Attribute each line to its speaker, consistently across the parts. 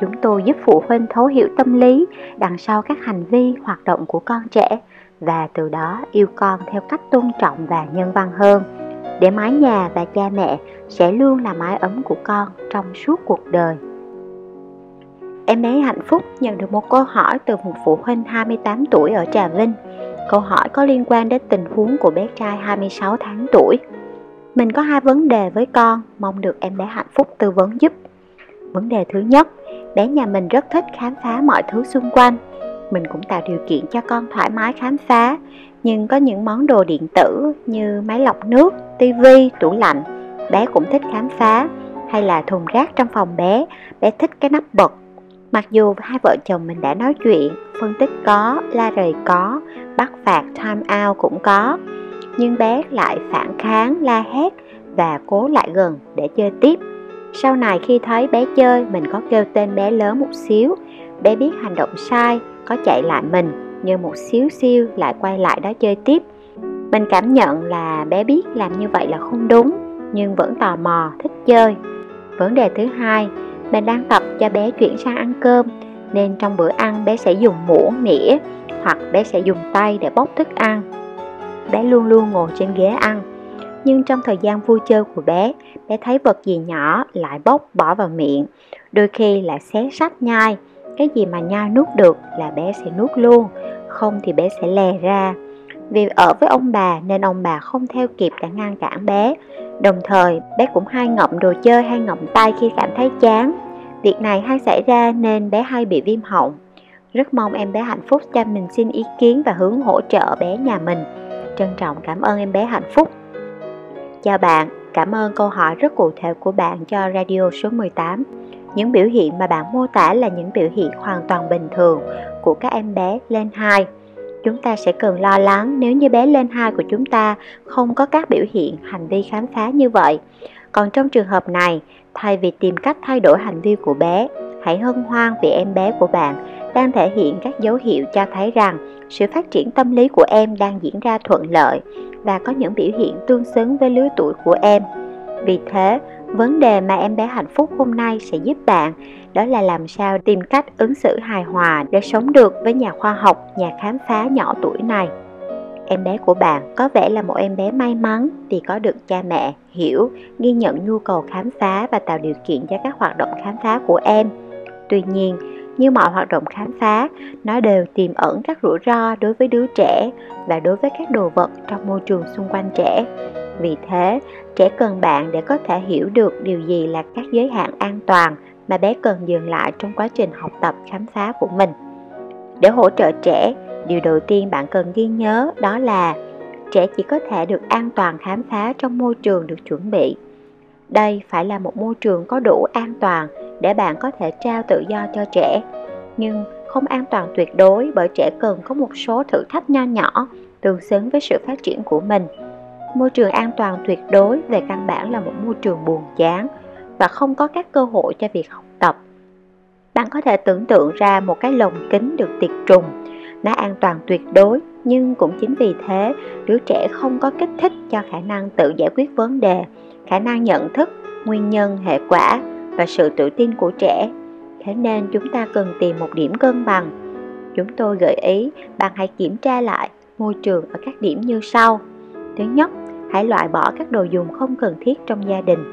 Speaker 1: chúng tôi giúp phụ huynh thấu hiểu tâm lý đằng sau các hành vi, hoạt động của con trẻ và từ đó yêu con theo cách tôn trọng và nhân văn hơn để mái nhà và cha mẹ sẽ luôn là mái ấm của con trong suốt cuộc đời. Em bé hạnh phúc nhận được một câu hỏi từ một phụ huynh 28 tuổi ở Trà Vinh. Câu hỏi có liên quan đến tình huống của bé trai 26 tháng tuổi. Mình có hai vấn đề với con, mong được em bé hạnh phúc tư vấn giúp. Vấn đề thứ nhất, bé nhà mình rất thích khám phá mọi thứ xung quanh. Mình cũng tạo điều kiện cho con thoải mái khám phá, nhưng có những món đồ điện tử như máy lọc nước, tivi, tủ lạnh, bé cũng thích khám phá, hay là thùng rác trong phòng bé, bé thích cái nắp bật. Mặc dù hai vợ chồng mình đã nói chuyện, phân tích có, la rầy có, bắt phạt time out cũng có, nhưng bé lại phản kháng, la hét và cố lại gần để chơi tiếp. Sau này khi thấy bé chơi, mình có kêu tên bé lớn một xíu, bé biết hành động sai, có chạy lại mình, nhưng một xíu xíu lại quay lại đó chơi tiếp. Mình cảm nhận là bé biết làm như vậy là không đúng, nhưng vẫn tò mò, thích chơi. Vấn đề thứ hai, mình đang tập cho bé chuyển sang ăn cơm nên trong bữa ăn bé sẽ dùng muỗng, nĩa hoặc bé sẽ dùng tay để bóc thức ăn. Bé luôn luôn ngồi trên ghế ăn. Nhưng trong thời gian vui chơi của bé, bé thấy vật gì nhỏ lại bốc bỏ vào miệng, đôi khi lại xé sách nhai. Cái gì mà nhai nuốt được là bé sẽ nuốt luôn, không thì bé sẽ lè ra. Vì ở với ông bà nên ông bà không theo kịp đã ngăn cản bé. Đồng thời, bé cũng hay ngậm đồ chơi hay ngậm tay khi cảm thấy chán. Việc này hay xảy ra nên bé hay bị viêm họng. Rất mong em bé hạnh phúc cho mình xin ý kiến và hướng hỗ trợ bé nhà mình. Trân trọng cảm ơn em bé hạnh phúc. Chào bạn, cảm ơn câu hỏi rất cụ thể của bạn cho radio số 18. Những biểu hiện mà bạn mô tả là những biểu hiện hoàn toàn bình thường của các em bé lên 2 chúng ta sẽ cần lo lắng nếu như bé lên 2 của chúng ta không có các biểu hiện hành vi khám phá như vậy. Còn trong trường hợp này, thay vì tìm cách thay đổi hành vi của bé, hãy hân hoan vì em bé của bạn đang thể hiện các dấu hiệu cho thấy rằng sự phát triển tâm lý của em đang diễn ra thuận lợi và có những biểu hiện tương xứng với lứa tuổi của em. Vì thế, vấn đề mà em bé hạnh phúc hôm nay sẽ giúp bạn đó là làm sao tìm cách ứng xử hài hòa để sống được với nhà khoa học, nhà khám phá nhỏ tuổi này. Em bé của bạn có vẻ là một em bé may mắn vì có được cha mẹ hiểu, ghi nhận nhu cầu khám phá và tạo điều kiện cho các hoạt động khám phá của em. Tuy nhiên, như mọi hoạt động khám phá, nó đều tiềm ẩn các rủi ro đối với đứa trẻ và đối với các đồ vật trong môi trường xung quanh trẻ. Vì thế, trẻ cần bạn để có thể hiểu được điều gì là các giới hạn an toàn mà bé cần dừng lại trong quá trình học tập khám phá của mình. Để hỗ trợ trẻ, điều đầu tiên bạn cần ghi nhớ đó là trẻ chỉ có thể được an toàn khám phá trong môi trường được chuẩn bị. Đây phải là một môi trường có đủ an toàn để bạn có thể trao tự do cho trẻ, nhưng không an toàn tuyệt đối bởi trẻ cần có một số thử thách nho nhỏ tương xứng với sự phát triển của mình. Môi trường an toàn tuyệt đối về căn bản là một môi trường buồn chán và không có các cơ hội cho việc học tập. Bạn có thể tưởng tượng ra một cái lồng kính được tiệt trùng, nó an toàn tuyệt đối nhưng cũng chính vì thế đứa trẻ không có kích thích cho khả năng tự giải quyết vấn đề, khả năng nhận thức, nguyên nhân, hệ quả và sự tự tin của trẻ. Thế nên chúng ta cần tìm một điểm cân bằng. Chúng tôi gợi ý bạn hãy kiểm tra lại môi trường ở các điểm như sau. Thứ nhất, hãy loại bỏ các đồ dùng không cần thiết trong gia đình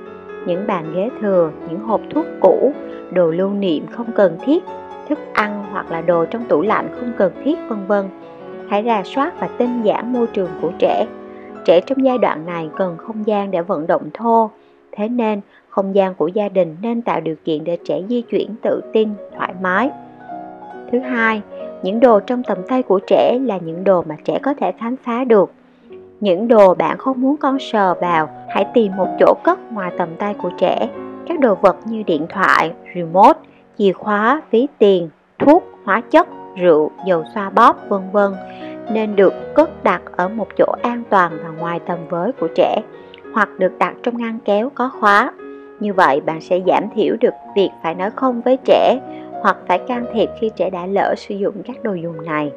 Speaker 1: những bàn ghế thừa, những hộp thuốc cũ, đồ lưu niệm không cần thiết, thức ăn hoặc là đồ trong tủ lạnh không cần thiết vân vân. Hãy rà soát và tinh giản môi trường của trẻ. Trẻ trong giai đoạn này cần không gian để vận động thô, thế nên không gian của gia đình nên tạo điều kiện để trẻ di chuyển tự tin, thoải mái. Thứ hai, những đồ trong tầm tay của trẻ là những đồ mà trẻ có thể khám phá được những đồ bạn không muốn con sờ vào, hãy tìm một chỗ cất ngoài tầm tay của trẻ. Các đồ vật như điện thoại, remote, chìa khóa, ví tiền, thuốc, hóa chất, rượu, dầu xoa bóp, vân vân nên được cất đặt ở một chỗ an toàn và ngoài tầm với của trẻ hoặc được đặt trong ngăn kéo có khóa. Như vậy bạn sẽ giảm thiểu được việc phải nói không với trẻ hoặc phải can thiệp khi trẻ đã lỡ sử dụng các đồ dùng này.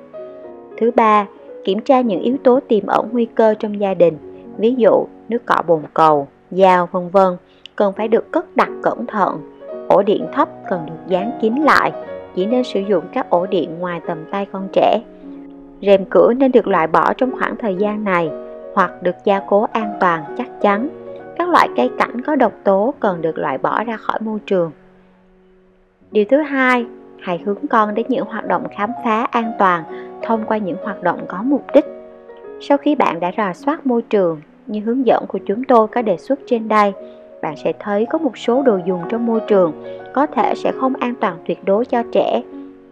Speaker 1: Thứ ba, kiểm tra những yếu tố tiềm ẩn nguy cơ trong gia đình, ví dụ nước cọ bồn cầu, dao vân vân, cần phải được cất đặt cẩn thận. Ổ điện thấp cần được dán kín lại, chỉ nên sử dụng các ổ điện ngoài tầm tay con trẻ. Rèm cửa nên được loại bỏ trong khoảng thời gian này hoặc được gia cố an toàn chắc chắn. Các loại cây cảnh có độc tố cần được loại bỏ ra khỏi môi trường. Điều thứ hai, hãy hướng con đến những hoạt động khám phá an toàn thông qua những hoạt động có mục đích. Sau khi bạn đã rà soát môi trường như hướng dẫn của chúng tôi có đề xuất trên đây, bạn sẽ thấy có một số đồ dùng trong môi trường có thể sẽ không an toàn tuyệt đối cho trẻ,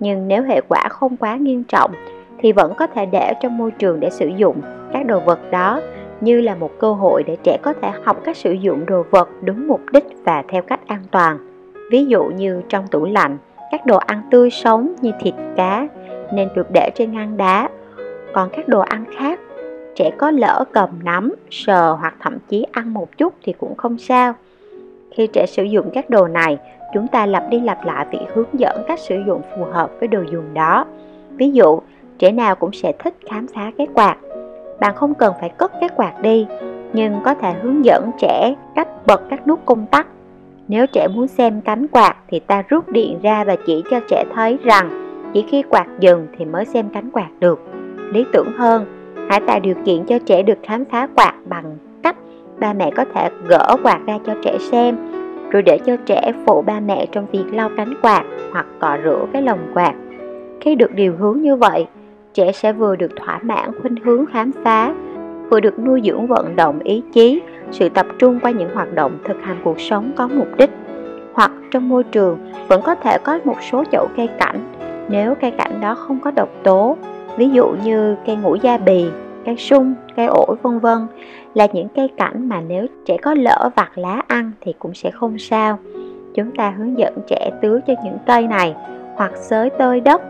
Speaker 1: nhưng nếu hệ quả không quá nghiêm trọng thì vẫn có thể để trong môi trường để sử dụng các đồ vật đó như là một cơ hội để trẻ có thể học cách sử dụng đồ vật đúng mục đích và theo cách an toàn. Ví dụ như trong tủ lạnh, các đồ ăn tươi sống như thịt cá nên được để trên ngăn đá. Còn các đồ ăn khác, trẻ có lỡ cầm nắm, sờ hoặc thậm chí ăn một chút thì cũng không sao. Khi trẻ sử dụng các đồ này, chúng ta lặp đi lặp lại việc hướng dẫn cách sử dụng phù hợp với đồ dùng đó. Ví dụ, trẻ nào cũng sẽ thích khám phá cái quạt. Bạn không cần phải cất cái quạt đi, nhưng có thể hướng dẫn trẻ cách bật các nút công tắc. Nếu trẻ muốn xem cánh quạt thì ta rút điện ra và chỉ cho trẻ thấy rằng chỉ khi quạt dừng thì mới xem cánh quạt được. Lý tưởng hơn, hãy tạo điều kiện cho trẻ được khám phá quạt bằng cách ba mẹ có thể gỡ quạt ra cho trẻ xem, rồi để cho trẻ phụ ba mẹ trong việc lau cánh quạt hoặc cọ rửa cái lồng quạt. Khi được điều hướng như vậy, trẻ sẽ vừa được thỏa mãn khuynh hướng khám phá, vừa được nuôi dưỡng vận động ý chí, sự tập trung qua những hoạt động thực hành cuộc sống có mục đích. Hoặc trong môi trường vẫn có thể có một số chậu cây cảnh nếu cây cảnh đó không có độc tố, ví dụ như cây ngũ gia bì, cây sung, cây ổi vân vân là những cây cảnh mà nếu trẻ có lỡ vặt lá ăn thì cũng sẽ không sao. Chúng ta hướng dẫn trẻ tưới cho những cây này hoặc xới tơi đất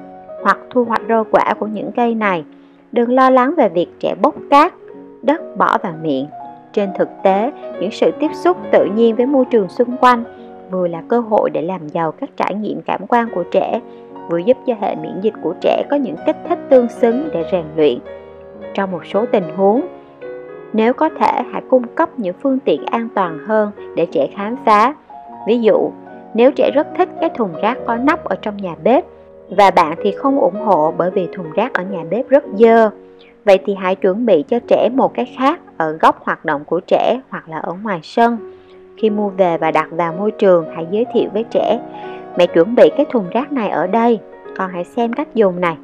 Speaker 1: hoặc thu hoạch rau quả của những cây này. Đừng lo lắng về việc trẻ bốc cát, đất bỏ vào miệng. Trên thực tế, những sự tiếp xúc tự nhiên với môi trường xung quanh vừa là cơ hội để làm giàu các trải nghiệm cảm quan của trẻ, vừa giúp cho hệ miễn dịch của trẻ có những kích thích tương xứng để rèn luyện. Trong một số tình huống, nếu có thể hãy cung cấp những phương tiện an toàn hơn để trẻ khám phá. Ví dụ, nếu trẻ rất thích cái thùng rác có nắp ở trong nhà bếp và bạn thì không ủng hộ bởi vì thùng rác ở nhà bếp rất dơ. Vậy thì hãy chuẩn bị cho trẻ một cái khác ở góc hoạt động của trẻ hoặc là ở ngoài sân. Khi mua về và đặt vào môi trường, hãy giới thiệu với trẻ, mẹ chuẩn bị cái thùng rác này ở đây, con hãy xem cách dùng này.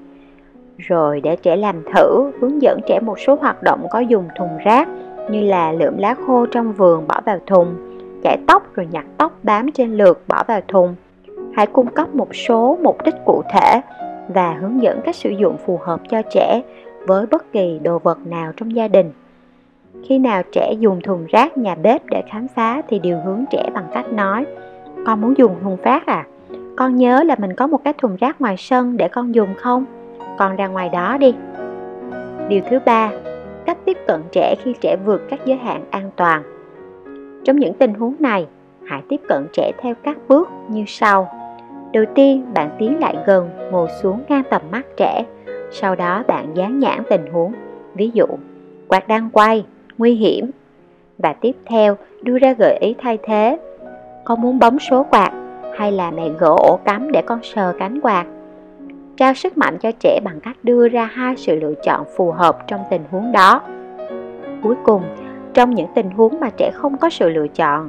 Speaker 1: Rồi để trẻ làm thử, hướng dẫn trẻ một số hoạt động có dùng thùng rác như là lượm lá khô trong vườn bỏ vào thùng, chải tóc rồi nhặt tóc bám trên lượt bỏ vào thùng hãy cung cấp một số mục đích cụ thể và hướng dẫn cách sử dụng phù hợp cho trẻ với bất kỳ đồ vật nào trong gia đình. Khi nào trẻ dùng thùng rác nhà bếp để khám phá thì điều hướng trẻ bằng cách nói, con muốn dùng thùng rác à? Con nhớ là mình có một cái thùng rác ngoài sân để con dùng không? Con ra ngoài đó đi. Điều thứ ba, cách tiếp cận trẻ khi trẻ vượt các giới hạn an toàn. Trong những tình huống này, hãy tiếp cận trẻ theo các bước như sau. Đầu tiên, bạn tiến lại gần, ngồi xuống ngang tầm mắt trẻ. Sau đó bạn dán nhãn tình huống. Ví dụ, quạt đang quay, nguy hiểm. Và tiếp theo, đưa ra gợi ý thay thế. Con muốn bấm số quạt hay là mẹ gỡ ổ cắm để con sờ cánh quạt? Trao sức mạnh cho trẻ bằng cách đưa ra hai sự lựa chọn phù hợp trong tình huống đó. Cuối cùng, trong những tình huống mà trẻ không có sự lựa chọn,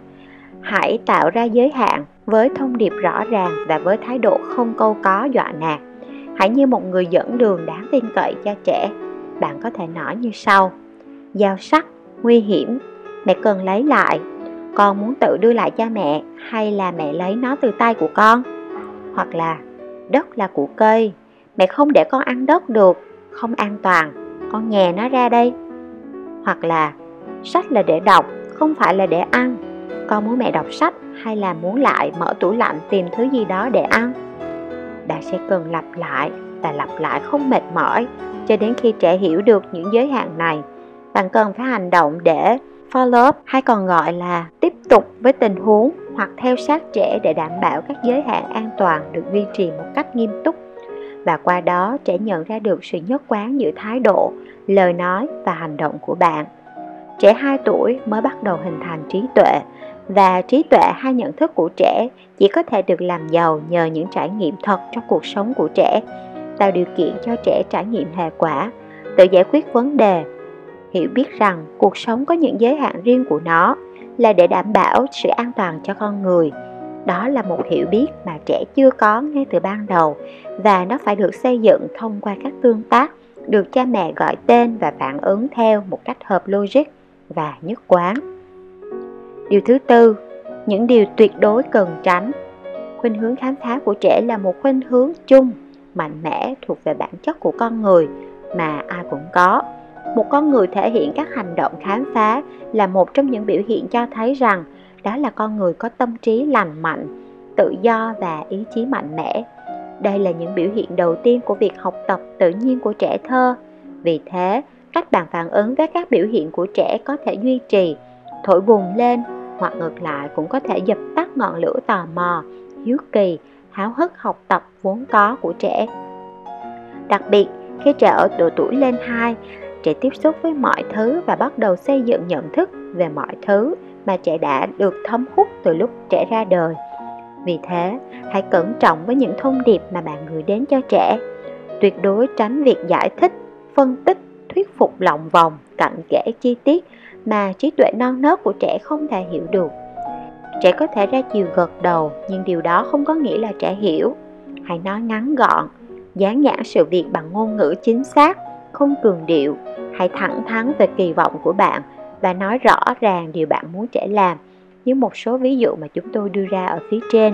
Speaker 1: hãy tạo ra giới hạn với thông điệp rõ ràng và với thái độ không câu có dọa nạt. Hãy như một người dẫn đường đáng tin cậy cho trẻ. Bạn có thể nói như sau. Dao sắc, nguy hiểm, mẹ cần lấy lại. Con muốn tự đưa lại cho mẹ hay là mẹ lấy nó từ tay của con? Hoặc là đất là của cây, mẹ không để con ăn đất được, không an toàn, con nhè nó ra đây. Hoặc là sách là để đọc, không phải là để ăn. Con muốn mẹ đọc sách hay là muốn lại mở tủ lạnh tìm thứ gì đó để ăn? Bạn sẽ cần lặp lại và lặp lại không mệt mỏi cho đến khi trẻ hiểu được những giới hạn này. Bạn cần phải hành động để follow up hay còn gọi là tiếp tục với tình huống hoặc theo sát trẻ để đảm bảo các giới hạn an toàn được duy trì một cách nghiêm túc. Và qua đó trẻ nhận ra được sự nhất quán giữa thái độ, lời nói và hành động của bạn. Trẻ 2 tuổi mới bắt đầu hình thành trí tuệ và trí tuệ hay nhận thức của trẻ chỉ có thể được làm giàu nhờ những trải nghiệm thật trong cuộc sống của trẻ, tạo điều kiện cho trẻ trải nghiệm hệ quả, tự giải quyết vấn đề, hiểu biết rằng cuộc sống có những giới hạn riêng của nó là để đảm bảo sự an toàn cho con người. Đó là một hiểu biết mà trẻ chưa có ngay từ ban đầu và nó phải được xây dựng thông qua các tương tác được cha mẹ gọi tên và phản ứng theo một cách hợp logic và nhất quán điều thứ tư, những điều tuyệt đối cần tránh. Khuynh hướng khám phá của trẻ là một khuynh hướng chung, mạnh mẽ thuộc về bản chất của con người mà ai cũng có. Một con người thể hiện các hành động khám phá là một trong những biểu hiện cho thấy rằng đó là con người có tâm trí lành mạnh, tự do và ý chí mạnh mẽ. Đây là những biểu hiện đầu tiên của việc học tập tự nhiên của trẻ thơ. Vì thế, cách bạn phản ứng với các biểu hiện của trẻ có thể duy trì, thổi bùng lên hoặc ngược lại cũng có thể dập tắt ngọn lửa tò mò hiếu kỳ háo hức học tập vốn có của trẻ đặc biệt khi trẻ ở độ tuổi lên 2 trẻ tiếp xúc với mọi thứ và bắt đầu xây dựng nhận thức về mọi thứ mà trẻ đã được thấm hút từ lúc trẻ ra đời. Vì thế, hãy cẩn trọng với những thông điệp mà bạn gửi đến cho trẻ. Tuyệt đối tránh việc giải thích, phân tích, thuyết phục lòng vòng, cặn kẽ chi tiết mà trí tuệ non nớt của trẻ không thể hiểu được. Trẻ có thể ra chiều gật đầu, nhưng điều đó không có nghĩa là trẻ hiểu. Hãy nói ngắn gọn, dán nhãn sự việc bằng ngôn ngữ chính xác, không cường điệu. Hãy thẳng thắn về kỳ vọng của bạn và nói rõ ràng điều bạn muốn trẻ làm như một số ví dụ mà chúng tôi đưa ra ở phía trên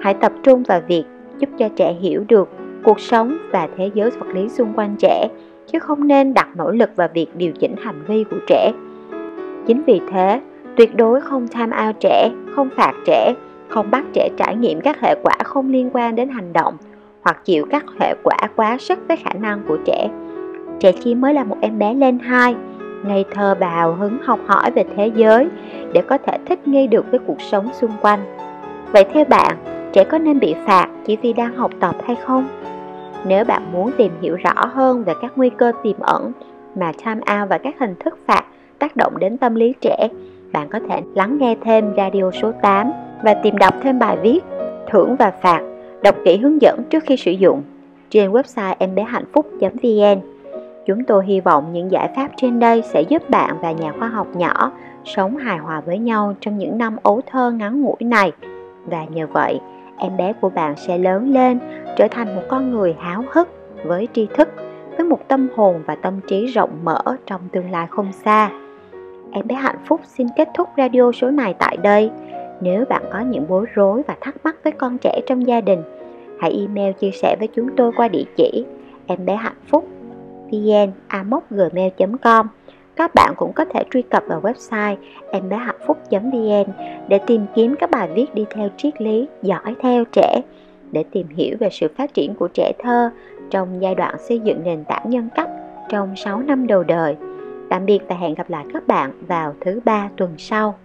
Speaker 1: hãy tập trung vào việc giúp cho trẻ hiểu được cuộc sống và thế giới vật lý xung quanh trẻ chứ không nên đặt nỗ lực vào việc điều chỉnh hành vi của trẻ chính vì thế tuyệt đối không tham ao trẻ không phạt trẻ không bắt trẻ trải nghiệm các hệ quả không liên quan đến hành động hoặc chịu các hệ quả quá sức với khả năng của trẻ trẻ chỉ mới là một em bé lên hai ngây thơ và hào hứng học hỏi về thế giới để có thể thích nghi được với cuộc sống xung quanh. Vậy theo bạn, trẻ có nên bị phạt chỉ vì đang học tập hay không? Nếu bạn muốn tìm hiểu rõ hơn về các nguy cơ tiềm ẩn mà time out và các hình thức phạt tác động đến tâm lý trẻ, bạn có thể lắng nghe thêm radio số 8 và tìm đọc thêm bài viết Thưởng và phạt, đọc kỹ hướng dẫn trước khi sử dụng trên website em bé hạnh phúc.vn. Chúng tôi hy vọng những giải pháp trên đây sẽ giúp bạn và nhà khoa học nhỏ sống hài hòa với nhau trong những năm ấu thơ ngắn ngủi này. Và nhờ vậy, em bé của bạn sẽ lớn lên, trở thành một con người háo hức với tri thức, với một tâm hồn và tâm trí rộng mở trong tương lai không xa. Em bé hạnh phúc xin kết thúc radio số này tại đây. Nếu bạn có những bối rối và thắc mắc với con trẻ trong gia đình, hãy email chia sẻ với chúng tôi qua địa chỉ em bé hạnh phúc vn.gmail.com Các bạn cũng có thể truy cập vào website em bé hạnh phúc.vn để tìm kiếm các bài viết đi theo triết lý giỏi theo trẻ để tìm hiểu về sự phát triển của trẻ thơ trong giai đoạn xây dựng nền tảng nhân cách trong 6 năm đầu đời. Tạm biệt và hẹn gặp lại các bạn vào thứ ba tuần sau.